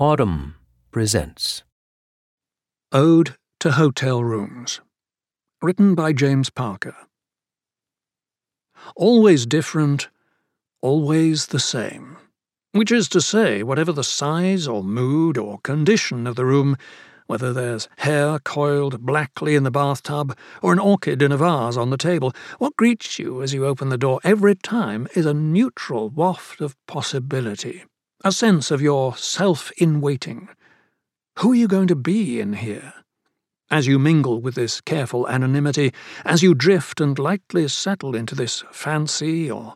Audm presents Ode to Hotel Rooms. Written by James Parker. Always different, always the same. Which is to say, whatever the size or mood or condition of the room, whether there's hair coiled blackly in the bathtub or an orchid in a vase on the table, what greets you as you open the door every time is a neutral waft of possibility a sense of your self in waiting. Who are you going to be in here? As you mingle with this careful anonymity, as you drift and lightly settle into this fancy or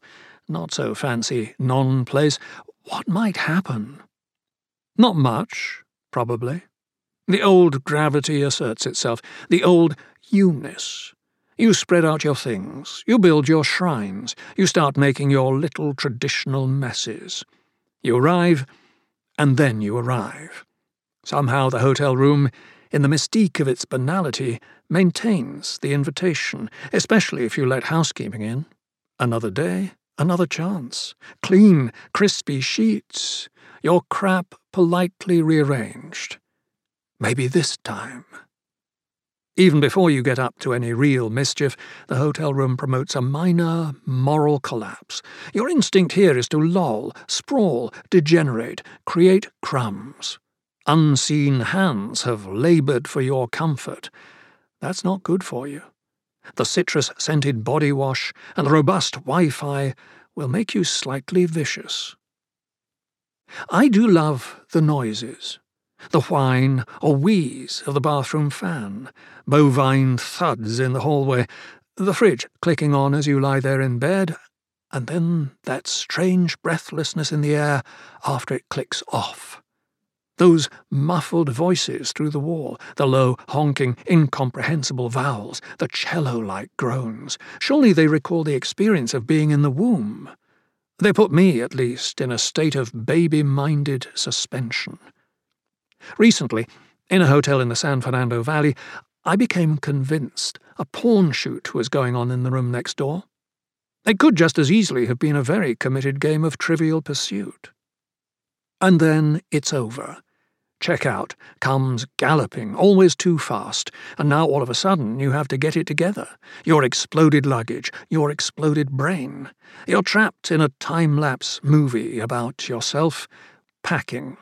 not so fancy non place, what might happen? Not much, probably. The old gravity asserts itself, the old you-ness. You spread out your things, you build your shrines, you start making your little traditional messes. You arrive, and then you arrive. Somehow the hotel room, in the mystique of its banality, maintains the invitation, especially if you let housekeeping in. Another day, another chance. Clean, crispy sheets. Your crap politely rearranged. Maybe this time. Even before you get up to any real mischief, the hotel room promotes a minor moral collapse. Your instinct here is to loll, sprawl, degenerate, create crumbs. Unseen hands have laboured for your comfort. That's not good for you. The citrus scented body wash and the robust Wi Fi will make you slightly vicious. I do love the noises the whine or wheeze of the bathroom fan, bovine thuds in the hallway, the fridge clicking on as you lie there in bed, and then that strange breathlessness in the air after it clicks off. Those muffled voices through the wall, the low, honking, incomprehensible vowels, the cello like groans. Surely they recall the experience of being in the womb. They put me, at least, in a state of baby minded suspension. Recently, in a hotel in the San Fernando Valley, I became convinced a porn shoot was going on in the room next door. It could just as easily have been a very committed game of trivial pursuit. And then it's over. Checkout comes galloping, always too fast, and now all of a sudden you have to get it together. Your exploded luggage, your exploded brain. You're trapped in a time lapse movie about yourself packing.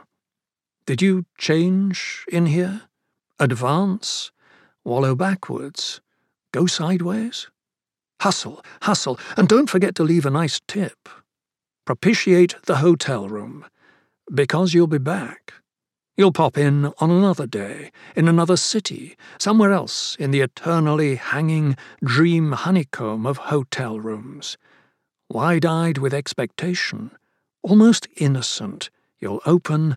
Did you change in here? Advance? Wallow backwards? Go sideways? Hustle, hustle, and don't forget to leave a nice tip. Propitiate the hotel room, because you'll be back. You'll pop in on another day, in another city, somewhere else in the eternally hanging dream honeycomb of hotel rooms. Wide eyed with expectation, almost innocent, you'll open